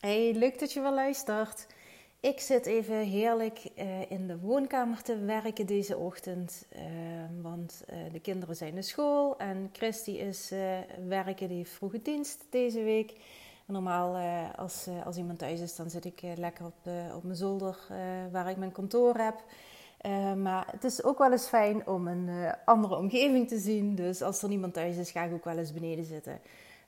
Hey, leuk dat je wel luistert. Ik zit even heerlijk uh, in de woonkamer te werken deze ochtend. Uh, want uh, de kinderen zijn naar school en Christy is werken, die heeft vroege dienst deze week. Normaal als, als iemand thuis is, dan zit ik lekker op, op mijn zolder waar ik mijn kantoor heb. maar het is ook wel eens fijn om een andere omgeving te zien. Dus als er niemand thuis is, ga ik ook wel eens beneden zitten.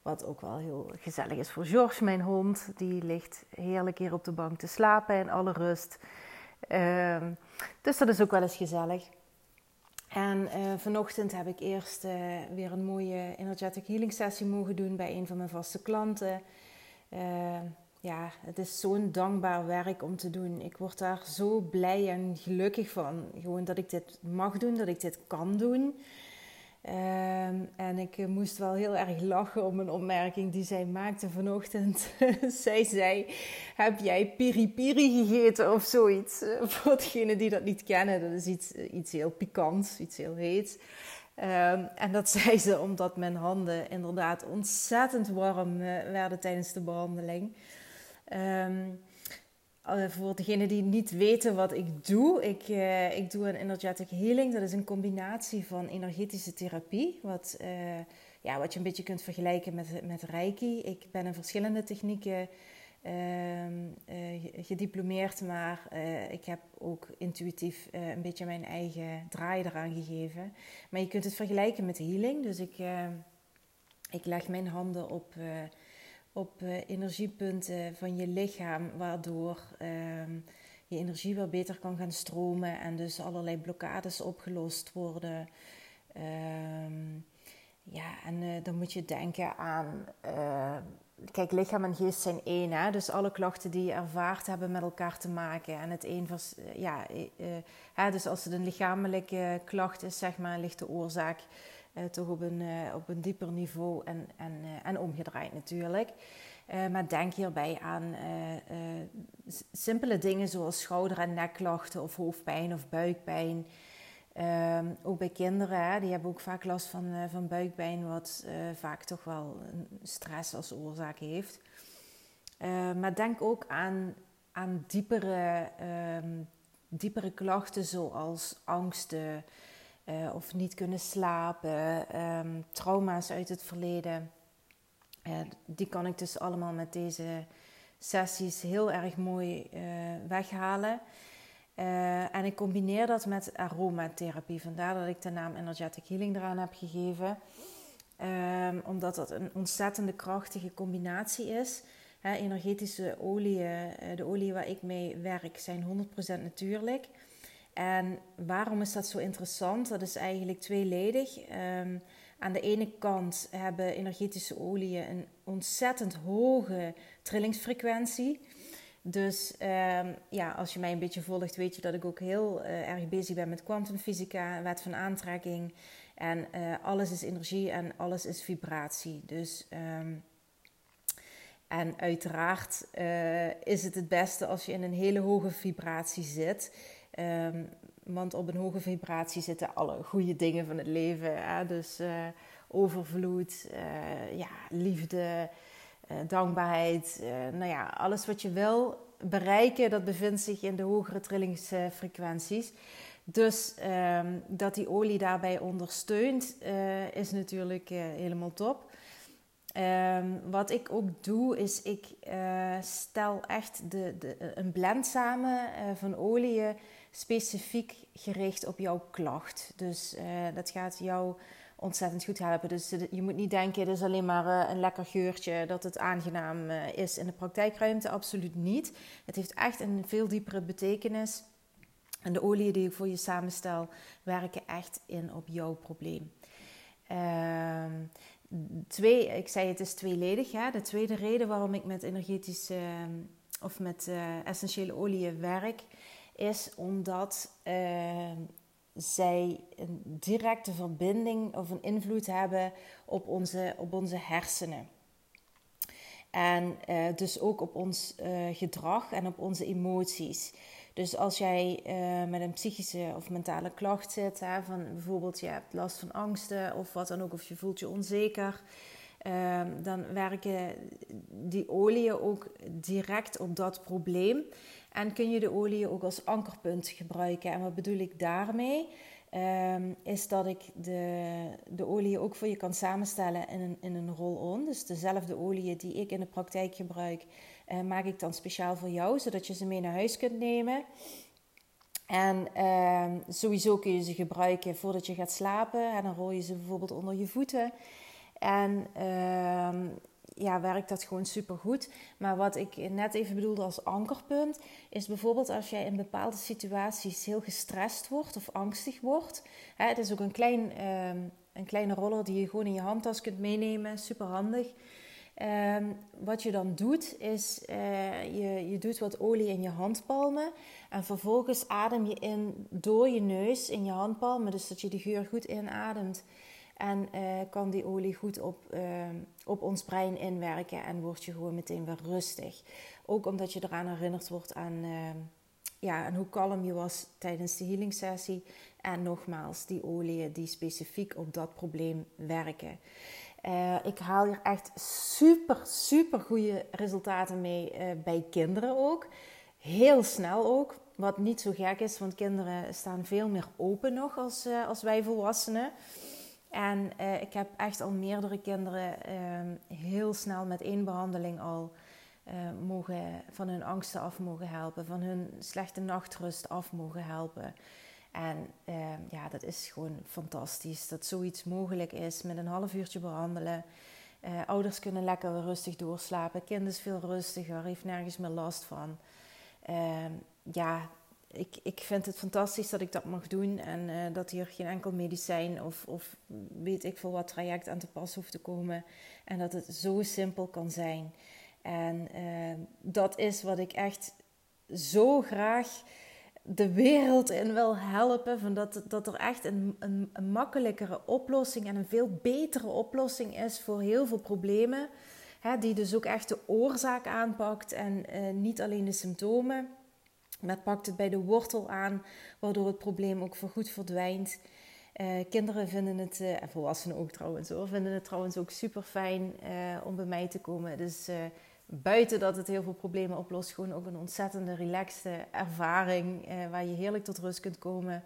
Wat ook wel heel gezellig is voor George, mijn hond. Die ligt heerlijk hier op de bank te slapen in alle rust. Ehm, dus dat is ook wel eens gezellig. En uh, vanochtend heb ik eerst uh, weer een mooie energetic healing sessie mogen doen bij een van mijn vaste klanten. Uh, ja, het is zo'n dankbaar werk om te doen. Ik word daar zo blij en gelukkig van. Gewoon dat ik dit mag doen, dat ik dit kan doen. Ehm, en ik eh, moest wel heel erg lachen om een opmerking die zij maakte vanochtend. zij zei: Heb jij piri piri gegeten of zoiets? Uh, voor degenen die dat niet kennen, dat is iets, eh, iets heel pikants, iets heel heets. Um, en dat zei ze omdat mijn handen inderdaad ontzettend warm werden tijdens de behandeling. Um, voor degenen die niet weten wat ik doe, ik, uh, ik doe een energetic healing. Dat is een combinatie van energetische therapie, wat, uh, ja, wat je een beetje kunt vergelijken met, met Reiki. Ik ben in verschillende technieken ehm, gediplomeerd, maar ik heb ook intuïtief een beetje mijn eigen draai eraan gegeven. Maar je kunt het vergelijken met healing. Dus ik, ik leg mijn handen op op uh, energiepunten van je lichaam, waardoor uh, je energie weer beter kan gaan stromen en dus allerlei blokkades opgelost worden. Uh, ja, en uh, dan moet je denken aan. Eh, kijk, lichaam en geest zijn één, hè? dus alle klachten die je ervaart hebben met elkaar te maken. En het een was, ja, hè, dus als het een lichamelijke klacht is, zeg maar, ligt de oorzaak uh, toch op een, op een dieper niveau en, en, en omgedraaid natuurlijk. maar denk hierbij aan simpele dingen zoals schouder- en nekklachten of hoofdpijn of buikpijn. Ehm, ook bij kinderen, die hebben ook vaak last van, van buikpijn, wat vaak toch wel stress als oorzaak heeft. maar denk ook aan, aan diepere, um, diepere klachten zoals angsten, uh, of niet kunnen slapen, um, trauma's uit het verleden. Die kan ik dus allemaal met deze sessies heel erg mooi weghalen. en ik combineer dat met aromatherapie. Vandaar dat ik de naam Energetic Healing eraan heb gegeven. Um, omdat dat een ontzettende krachtige combinatie is. He, energetische oliën, de oliën waar ik mee werk, zijn 100% natuurlijk. En waarom is dat zo interessant? Dat is eigenlijk tweeledig. Um, aan de ene kant hebben energetische oliën een ontzettend hoge trillingsfrequentie. Dus um, ja, als je mij een beetje volgt, weet je dat ik ook heel uh, erg bezig ben met kwantumfysica, wet van aantrekking. En uh, alles is energie en alles is vibratie. Dus um, en uiteraard uh, is het het beste als je in een hele hoge vibratie zit. Um, want op een hoge vibratie zitten alle goede dingen van het leven. Hè? Dus overvloed, ja, liefde, dankbaarheid. nou ja, alles wat je wil bereiken, dat bevindt zich in de hogere trillingsfrequenties. Dus um, dat die olie daarbij ondersteunt, is natuurlijk helemaal top. Um, wat ik ook doe, is ik stel echt de, de, een blend samen van oliën specifiek gericht op jouw klacht. Dus dat gaat jou ontzettend goed helpen. Dus je moet niet denken, het is alleen maar uh, een lekker geurtje dat het aangenaam uh, is in de praktijkruimte. Absoluut niet. Het heeft echt een veel diepere betekenis. En de oliën die ik voor je samenstel, werken echt in op jouw probleem. Uh, twee, ik zei het is tweeledig. Ja? De tweede reden waarom ik met energetische of met essentiële oliën werk, is omdat uh, zij een directe verbinding of een invloed hebben op onze, op onze hersenen. En uh, dus ook op ons uh, gedrag en op onze emoties. Dus als jij uh, met een psychische of mentale klacht zit, hè, van bijvoorbeeld je hebt last van angsten of wat dan ook, of je voelt je onzeker, Ehm, dan werken die oliën ook direct op dat probleem. En kun je de olie ook als ankerpunt gebruiken. En wat bedoel ik daarmee? Ehm, is dat ik de, de olie ook voor je kan samenstellen in een, in een roll-on. Dus dezelfde olie die ik in de praktijk gebruik, uh, maak ik dan speciaal voor jou, zodat je ze mee naar huis kunt nemen. En uh, sowieso kun je ze gebruiken voordat je gaat slapen. En dan rol je ze bijvoorbeeld onder je voeten. En uh, ja, werkt dat gewoon super goed. Maar wat ik net even bedoelde als ankerpunt, is bijvoorbeeld als jij in bepaalde situaties heel gestrest wordt of angstig wordt. Hè, het is ook een, klein, uh, een kleine roller die je gewoon in je handtas kunt meenemen, super handig. Ehm, wat je dan doet, is uh, je, je doet wat olie in je handpalmen. En vervolgens adem je in door je neus in je handpalmen. Dus dat je de geur goed inademt. En uh, kan die olie goed op, uh, op ons brein inwerken. En word je gewoon meteen weer rustig. Ook omdat je eraan herinnerd wordt aan, ja, aan hoe kalm je was tijdens de healing sessie. En nogmaals, die oliën die specifiek op dat probleem werken. Uh, ik haal hier echt super, super goede resultaten mee uh, bij kinderen ook. Heel snel ook. Wat niet zo gek is, want kinderen staan veel meer open nog als, als wij volwassenen. En ik heb echt al meerdere kinderen ehm, heel snel met één behandeling al mogen, van hun angsten af mogen helpen. Van hun slechte nachtrust af mogen helpen. En uh, ja, dat is gewoon fantastisch dat zoiets mogelijk is met een half uurtje behandelen. Uh, ouders kunnen lekker rustig doorslapen. Kind is veel rustiger, heeft nergens meer last van. Uh, ja, ik, ik vind het fantastisch dat ik dat mag doen en uh, dat hier geen enkel medicijn of, of weet ik veel wat traject aan te pas hoeft te komen. En dat het zo simpel kan zijn. En dat is wat ik echt zo graag de wereld in wil helpen. Van dat, er echt een, een, een, makkelijkere oplossing en een veel betere oplossing is voor heel veel problemen. Hè, die dus ook echt de oorzaak aanpakt en uh, niet alleen de symptomen. Het pakt het bij de wortel aan, waardoor het probleem ook voorgoed verdwijnt. Uh, kinderen vinden het, uh, en volwassenen ook trouwens hoor, vinden het trouwens ook super fijn om bij mij te komen. Dus buiten dat het heel veel problemen oplost, gewoon ook een ontzettende relaxte ervaring eh, waar je heerlijk tot rust kunt komen.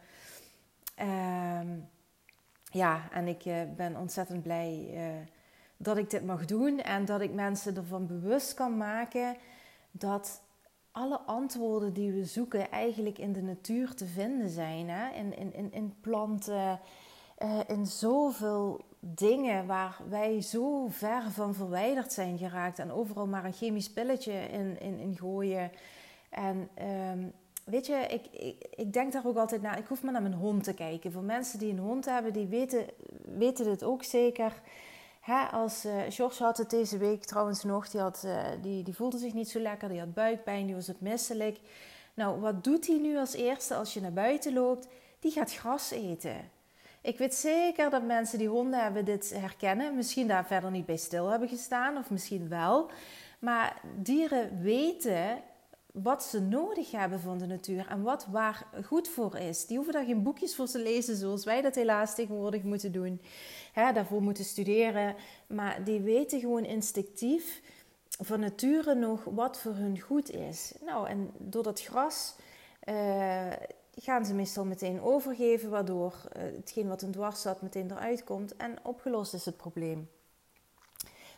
Ehm, ja, en ik eh, ben ontzettend blij dat ik dit mag doen en dat ik mensen ervan bewust kan maken dat alle antwoorden die we zoeken eigenlijk in de natuur te vinden zijn. Hè? In, in, in, in planten, uh, in zoveel dingen waar wij zo ver van verwijderd zijn geraakt en overal maar een chemisch pilletje in, in, in gooien. En um, weet je, ik, ik, ik, denk daar ook altijd naar. Ik hoef maar naar mijn hond te kijken. Voor mensen die een hond hebben, die weten, weten dit ook zeker. Als uh, George had het deze week trouwens nog, die, had, uh, die, die voelde zich niet zo lekker, die had buikpijn, die was het misselijk. Nou, wat doet hij nu als eerste als je naar buiten loopt? Die gaat gras eten. Ik weet zeker dat mensen die honden hebben dit herkennen. Misschien daar verder niet bij stil hebben gestaan, of misschien wel. Maar dieren weten wat ze nodig hebben van de natuur en wat waar goed voor is. Die hoeven daar geen boekjes voor te lezen zoals wij dat helaas tegenwoordig moeten doen. Hè, daarvoor moeten studeren. Maar die weten gewoon instinctief van nature nog wat voor hun goed is. Nou, en door dat gras uh, gaan ze meestal meteen overgeven, waardoor uh, hetgeen wat een dwars zat meteen eruit komt en opgelost is het probleem.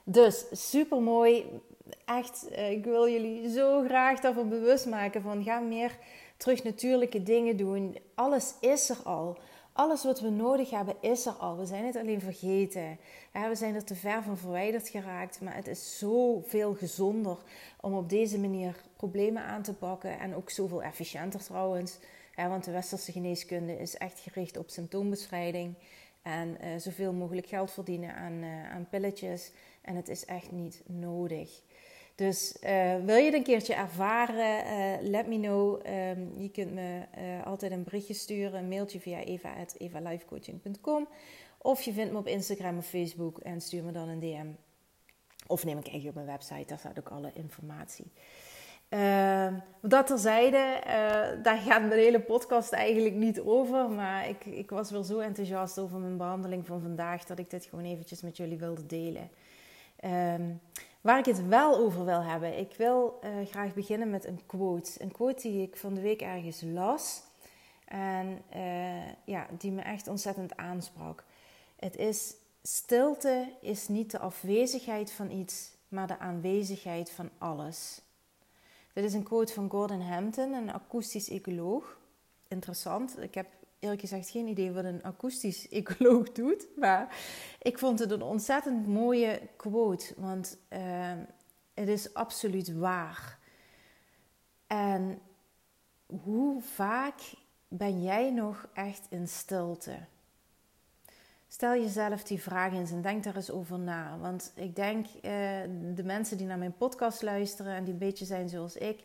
Dus super mooi. Echt, uh, ik wil jullie zo graag daarvan bewust maken van ga meer terug natuurlijke dingen doen. Alles is er al. Alles wat we nodig hebben is er al. We zijn het alleen vergeten. we zijn er te ver van verwijderd geraakt. Maar het is zoveel gezonder om op deze manier problemen aan te pakken. En ook zoveel efficiënter trouwens. Want de westerse geneeskunde is echt gericht op symptoombestrijding en uh, zoveel mogelijk geld verdienen aan, uh, aan pilletjes. En het is echt niet nodig. Dus uh, wil je het een keertje ervaren, let me know. Um, je kunt me altijd een berichtje sturen, een mailtje via eva.evalifecoaching.com. Of je vindt me op Instagram of Facebook en stuur me dan een DM. Of neem een kijkje op mijn website, daar staat ook alle informatie. Uh, dat terzijde, uh, daar gaat mijn hele podcast eigenlijk niet over. Maar ik, ik was wel zo enthousiast over mijn behandeling van vandaag dat ik dit gewoon eventjes met jullie wilde delen. Ehm, waar ik het wel over wil hebben. Ik wil uh, graag beginnen met een quote. Een quote die ik van de week ergens las. En uh, ja, die me echt ontzettend aansprak. Het is: stilte is niet de afwezigheid van iets, maar de aanwezigheid van alles. Dit is een quote van Gordon Hampton, een akoestisch ecoloog. Interessant. Ik heb eerlijk gezegd geen idee wat een akoestisch ecoloog doet. Maar ik vond het een ontzettend mooie quote. Want uh, het is absoluut waar. En hoe vaak ben jij nog echt in stilte? Stel jezelf die vraag eens en denk daar eens over na. Want ik denk, uh, de mensen die naar mijn podcast luisteren en die een beetje zijn zoals ik,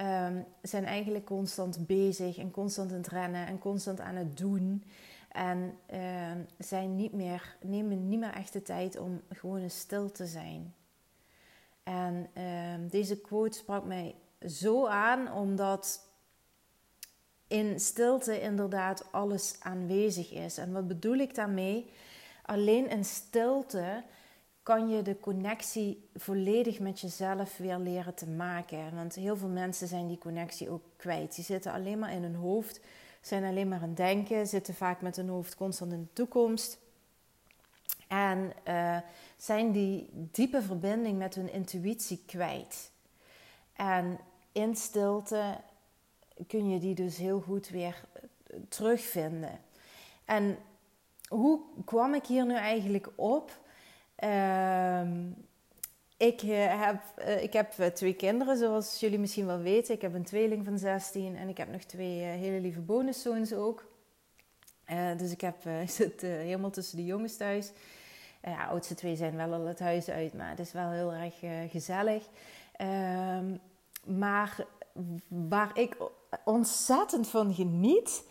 um, zijn eigenlijk constant bezig en constant aan het rennen en constant aan het doen. En uh, zijn niet meer, nemen niet meer echt de tijd om gewoon stil te zijn. En uh, deze quote sprak mij zo aan, omdat in stilte inderdaad alles aanwezig is. En wat bedoel ik daarmee? Alleen in stilte kan je de connectie volledig met jezelf weer leren te maken. Want heel veel mensen zijn die connectie ook kwijt. Die zitten alleen maar in hun hoofd, zijn alleen maar aan het denken, zitten vaak met hun hoofd constant in de toekomst. En uh, zijn die diepe verbinding met hun intuïtie kwijt. En in stilte kun je die dus heel goed weer terugvinden. En hoe kwam ik hier nu eigenlijk op? Ehm, ik, uh, heb, uh, ik heb eh, twee kinderen, zoals jullie misschien wel weten. Ik heb een tweeling van 16 en ik heb nog twee hele lieve bonuszoons ook. dus ik, heb, ik zit helemaal tussen de jongens thuis. de oudste twee zijn wel al het huis uit, maar het is wel heel erg gezellig. Ehm, maar waar ik ontzettend van geniet,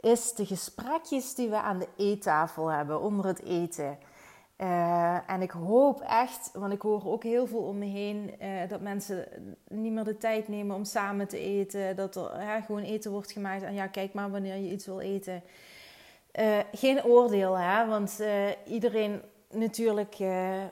is de gesprekjes die we aan de eettafel hebben onder het eten. Uh, en ik hoop echt, want ik hoor ook heel veel om me heen, uh, dat mensen niet meer de tijd nemen om samen te eten. Dat er gewoon eten wordt gemaakt. En ja, kijk maar wanneer je iets wil eten. Eh, geen oordeel, hè, want iedereen natuurlijk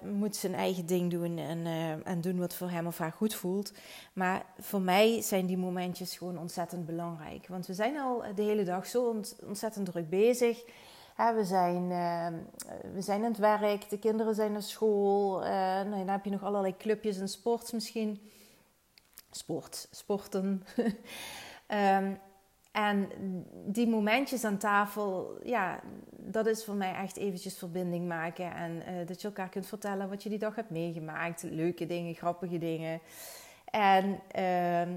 moet zijn eigen ding doen en, en doen wat voor hem of haar goed voelt. Maar voor mij zijn die momentjes gewoon ontzettend belangrijk. Want we zijn al de hele dag zo ontzettend druk bezig we, zijn, ehm, we zijn aan het werk, de kinderen zijn naar school. Uh, nou, dan heb je nog allerlei clubjes en sports misschien. Sport, sporten. um, en die momentjes aan tafel, ja, dat is voor mij echt eventjes verbinding maken. En uh, dat je elkaar kunt vertellen wat je die dag hebt meegemaakt. Leuke dingen, grappige dingen. En uh,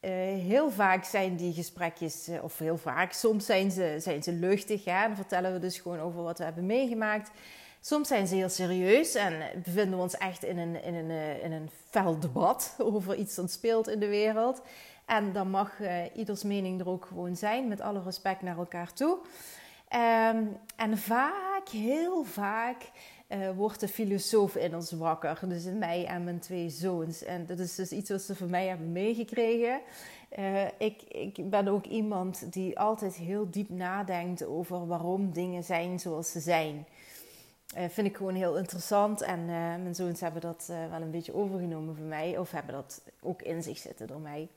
uh, heel vaak zijn die gesprekjes, uh, of heel vaak, soms zijn ze, zijn ze luchtig. Hè? Dan vertellen we dus gewoon over wat we hebben meegemaakt. Soms zijn ze heel serieus en bevinden we ons echt in een, in een, uh, in een fel debat over iets dat speelt in de wereld. En dan mag ieders mening er ook gewoon zijn, met alle respect naar elkaar toe. Um, en vaak, heel vaak, uh, wordt de filosoof in ons wakker. Dus in mij en mijn twee zoons. En dat is dus iets wat ze van mij hebben meegekregen. Uh, ik, ik ben ook iemand die altijd heel diep nadenkt over waarom dingen zijn zoals ze zijn. Uh, vind ik gewoon heel interessant. En mijn zoons hebben dat wel een beetje overgenomen van mij. Of hebben dat ook in zich zitten door mij.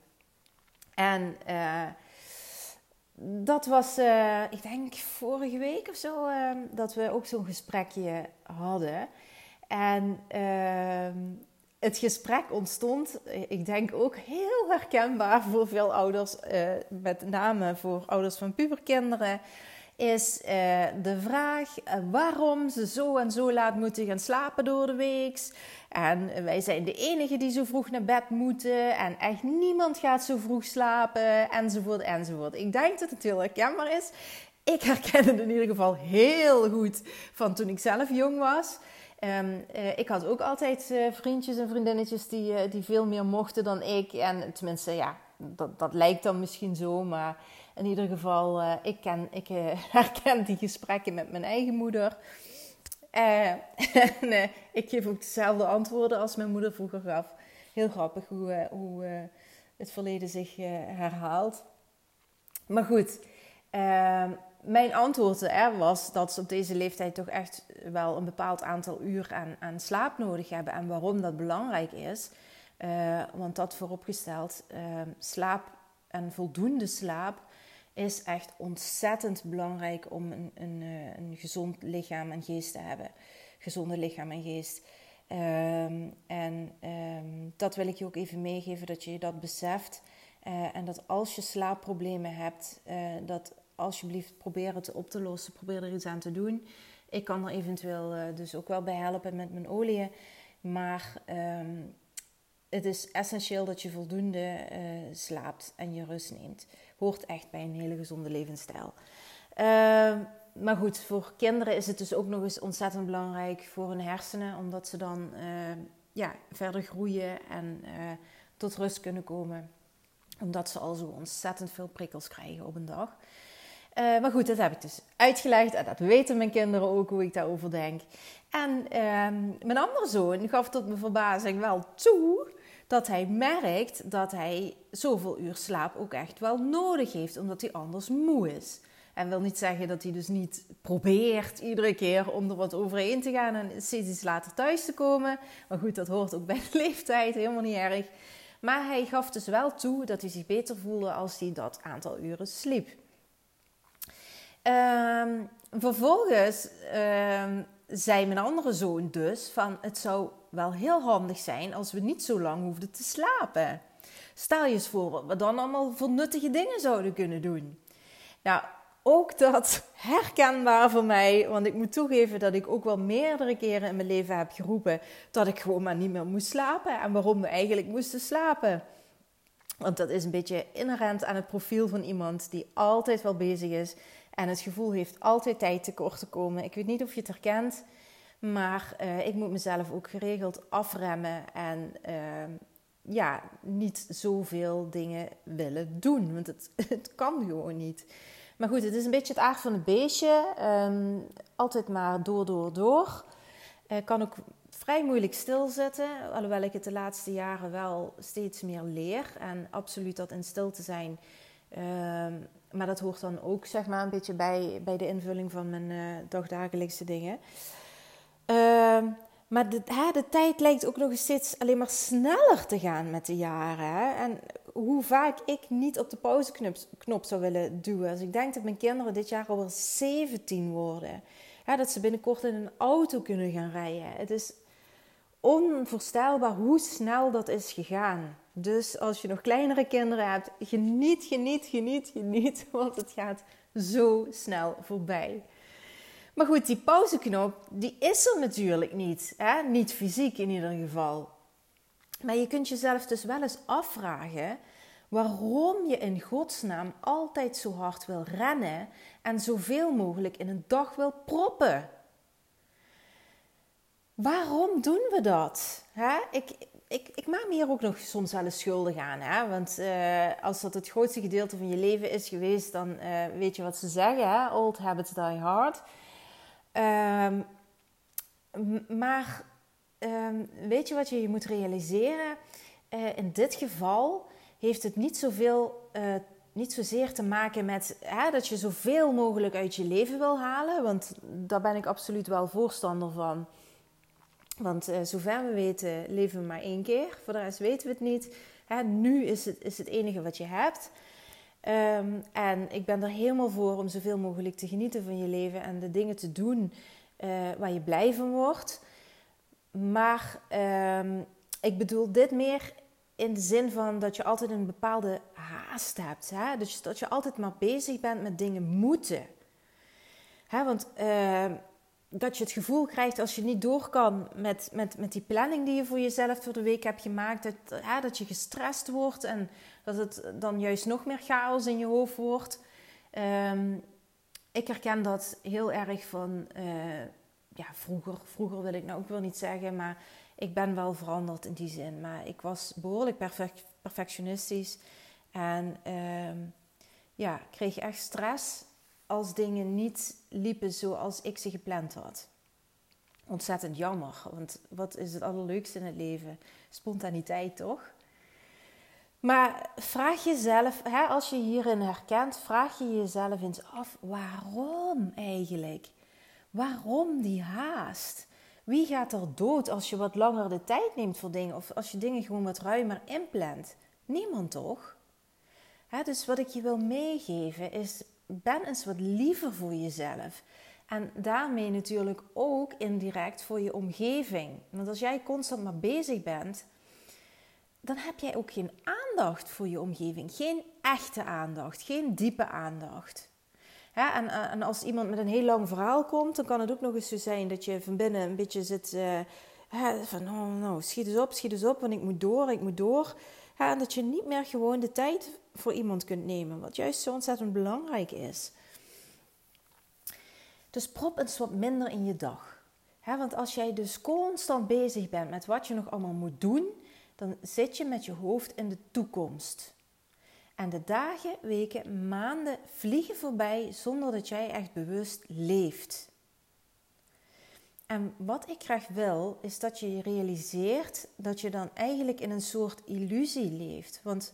En dat was, uh, ik denk vorige week of zo, uh, dat we ook zo'n gesprekje hadden. En uh, het gesprek ontstond, ik denk ook heel herkenbaar voor veel ouders, eh, met name voor ouders van puberkinderen is uh, de vraag uh, waarom ze zo en zo laat moeten gaan slapen door de week. En wij zijn de enige die zo vroeg naar bed moeten. En echt niemand gaat zo vroeg slapen. Enzovoort, enzovoort. Ik denk dat het heel herkenbaar is. Ik herken het in ieder geval heel goed van toen ik zelf jong was. Um, uh, ik had ook altijd vriendjes en vriendinnetjes die, die veel meer mochten dan ik. En tenminste, ja, dat, dat lijkt dan misschien zo. Maar in ieder geval, uh, ik, ken, ik uh, herken die gesprekken met mijn eigen moeder. Uh, en ik geef ook dezelfde antwoorden als mijn moeder vroeger gaf. Heel grappig hoe, het verleden zich herhaalt. Maar goed, ehm, mijn antwoord hè, was dat ze op deze leeftijd toch echt wel een bepaald aantal uur aan, aan slaap nodig hebben. En waarom dat belangrijk is. Want dat vooropgesteld, uh, slaap en voldoende slaap is echt ontzettend belangrijk om een, een, uh, een gezond lichaam en geest te hebben. Gezonde lichaam en geest. Um, en um, dat wil ik je ook even meegeven, dat je dat beseft. en dat als je slaapproblemen hebt, dat alsjeblieft probeer het op te lossen. Probeer er iets aan te doen. Ik kan er eventueel dus ook wel bij helpen met mijn oliën. Maar um, het is essentieel dat je voldoende uh, slaapt en je rust neemt. Hoort echt bij een hele gezonde levensstijl. Uh, maar goed, voor kinderen is het dus ook nog eens ontzettend belangrijk voor hun hersenen, omdat ze dan uh, ja, verder groeien en eh, tot rust kunnen komen. Omdat ze al zo ontzettend veel prikkels krijgen op een dag. maar goed, dat heb ik dus uitgelegd en dat weten mijn kinderen ook hoe ik daarover denk. En ehm, mijn andere zoon gaf tot mijn verbazing wel toe dat hij merkt dat hij zoveel uur slaap ook echt wel nodig heeft, omdat hij anders moe is. En wil niet zeggen dat hij dus niet probeert iedere keer om er wat overheen te gaan en steeds iets later thuis te komen. Maar goed, dat hoort ook bij de leeftijd, helemaal niet erg. Maar hij gaf dus wel toe dat hij zich beter voelde als hij dat aantal uren sliep. Um, vervolgens um, zei mijn andere zoon dus van het zou wel heel handig zijn als we niet zo lang hoefden te slapen. Stel je eens voor wat we dan allemaal voor nuttige dingen zouden kunnen doen. Nou, ook dat herkenbaar voor mij, want ik moet toegeven dat ik ook wel meerdere keren in mijn leven heb geroepen dat ik gewoon maar niet meer moest slapen en waarom we eigenlijk moesten slapen. Want dat is een beetje inherent aan het profiel van iemand die altijd wel bezig is en het gevoel heeft altijd tijd tekort te komen. Ik weet niet of je het herkent, maar uh, ik moet mezelf ook geregeld afremmen en uh, ja, niet zoveel dingen willen doen. Want het, het kan gewoon niet. Maar goed, het is een beetje het aard van het beestje. Um, altijd maar door, door, door. Uh, kan ook vrij moeilijk stilzitten. Alhoewel ik het de laatste jaren wel steeds meer leer. En absoluut dat in stil te zijn. Uh, maar dat hoort dan ook zeg maar, een beetje bij, bij de invulling van mijn uh, dagdagelijkse dingen. Uh, maar de, tijd lijkt ook nog eens steeds alleen maar sneller te gaan met de jaren. Hè? En hoe vaak ik niet op de pauzeknop knop zou willen duwen. Als ik denk dat mijn kinderen dit jaar alweer 17 worden. Dat ze binnenkort in een auto kunnen gaan rijden. Het is onvoorstelbaar hoe snel dat is gegaan. Dus als je nog kleinere kinderen hebt, geniet, geniet, geniet, geniet, want het gaat zo snel voorbij. Maar goed, die pauzeknop, die is er natuurlijk niet. Hè? Niet fysiek in ieder geval. Maar je kunt jezelf dus wel eens afvragen waarom je in godsnaam altijd zo hard wil rennen en zoveel mogelijk in een dag wil proppen. Waarom doen we dat? Hè? Ik, ik, ik, maak me hier ook nog soms wel eens schuldig aan. Hè? Want uh, als dat het grootste gedeelte van je leven is geweest, dan uh, weet je wat ze zeggen: old habits die hard. Um, maar um, weet je wat je, je moet realiseren? Uh, in dit geval heeft het niet zoveel niet zozeer te maken met hè, dat je zoveel mogelijk uit je leven wil halen. Want daar ben ik absoluut wel voorstander van. Want uh, zover we weten, leven we maar één keer. Voor de rest weten we het niet. Hè, nu is het, is het enige wat je hebt. Um, en ik ben er helemaal voor om zoveel mogelijk te genieten van je leven en de dingen te doen uh, waar je blij van wordt. Maar um, ik bedoel dit meer in de zin van dat je altijd een bepaalde haast hebt. Hè? Dus dat je altijd maar bezig bent met dingen moeten. Hè, want uh, dat je het gevoel krijgt als je niet door kan met, met, met die planning die je voor jezelf voor de week hebt gemaakt, dat, hè, dat je gestrest wordt en dat het dan juist nog meer chaos in je hoofd wordt. Um, ik herken dat heel erg van uh, ja, vroeger. Vroeger wil ik nou ook wel niet zeggen, maar ik ben wel veranderd in die zin. Maar ik was behoorlijk perfect, perfectionistisch en um, ja, kreeg echt stress als dingen niet liepen zoals ik ze gepland had. Ontzettend jammer, want wat is het allerleukste in het leven? Spontaniteit, toch? Maar vraag jezelf, hè, als je hierin herkent, vraag je jezelf eens af: waarom eigenlijk? Waarom die haast? Wie gaat er dood als je wat langer de tijd neemt voor dingen of als je dingen gewoon wat ruimer inplant? Niemand toch? Hè, dus wat ik je wil meegeven is: ben eens wat liever voor jezelf. En daarmee natuurlijk ook indirect voor je omgeving. Want als jij constant maar bezig bent, dan heb jij ook geen aandacht voor je omgeving. Geen echte aandacht, geen diepe aandacht. en, eh, en, als iemand met een heel lang verhaal komt, dan kan het ook nog eens zo zijn dat je van binnen een beetje zit uh, van, oh, nou, schiet eens op, schiet eens op, want ik moet door, ik moet door. en dat je niet meer gewoon de tijd voor iemand kunt nemen, wat juist zo ontzettend belangrijk is. Dus prop eens wat minder in je dag. want als jij dus constant bezig bent met wat je nog allemaal moet doen, dan zit je met je hoofd in de toekomst. En de dagen, weken, maanden vliegen voorbij zonder dat jij echt bewust leeft. En wat ik graag wil, is dat je realiseert dat je dan eigenlijk in een soort illusie leeft. Want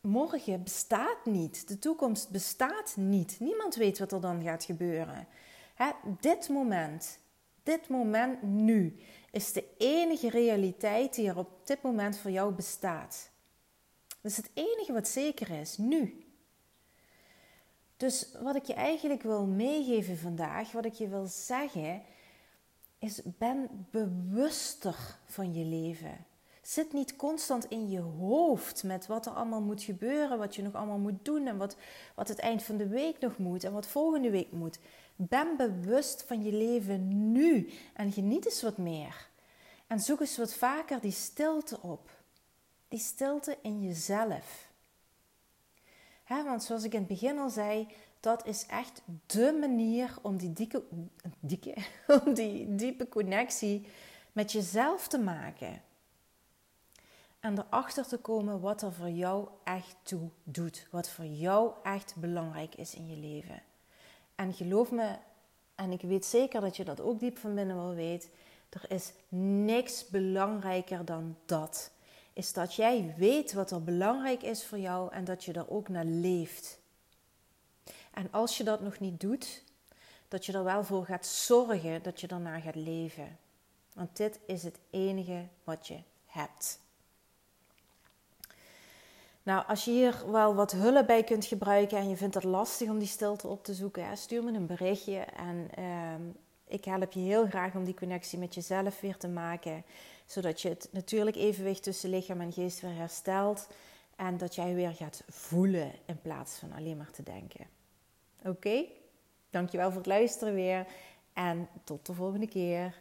morgen bestaat niet. De toekomst bestaat niet. Niemand weet wat er dan gaat gebeuren. Hè, dit moment, dit moment nu, is de enige realiteit die er op dit moment voor jou bestaat. Dat is het enige wat zeker is, nu. Dus wat ik je eigenlijk wil meegeven vandaag, wat ik je wil zeggen, is ben bewuster van je leven. Zit niet constant in je hoofd met wat er allemaal moet gebeuren, wat je nog allemaal moet doen en wat, wat het eind van de week nog moet en wat volgende week moet. Ben bewust van je leven nu en geniet eens wat meer. En zoek eens wat vaker die stilte op. Die stilte in jezelf. want zoals ik in het begin al zei, dat is echt de manier om die, dieke, dieke, om die diepe connectie met jezelf te maken. En erachter te komen wat er voor jou echt toe doet. Wat voor jou echt belangrijk is in je leven. En geloof me, en ik weet zeker dat je dat ook diep van binnen wel weet. Er is niks belangrijker dan dat. Is dat jij weet wat er belangrijk is voor jou en dat je er ook naar leeft. En als je dat nog niet doet, dat je er wel voor gaat zorgen dat je daarna gaat leven. Want dit is het enige wat je hebt. Nou, als je hier wel wat hulp bij kunt gebruiken en je vindt het lastig om die stilte op te zoeken, stuur me een berichtje en ehm, ik help je heel graag om die connectie met jezelf weer te maken, zodat je het natuurlijk evenwicht tussen lichaam en geest weer herstelt en dat jij weer gaat voelen in plaats van alleen maar te denken. Oké? Dankjewel voor het luisteren weer en tot de volgende keer.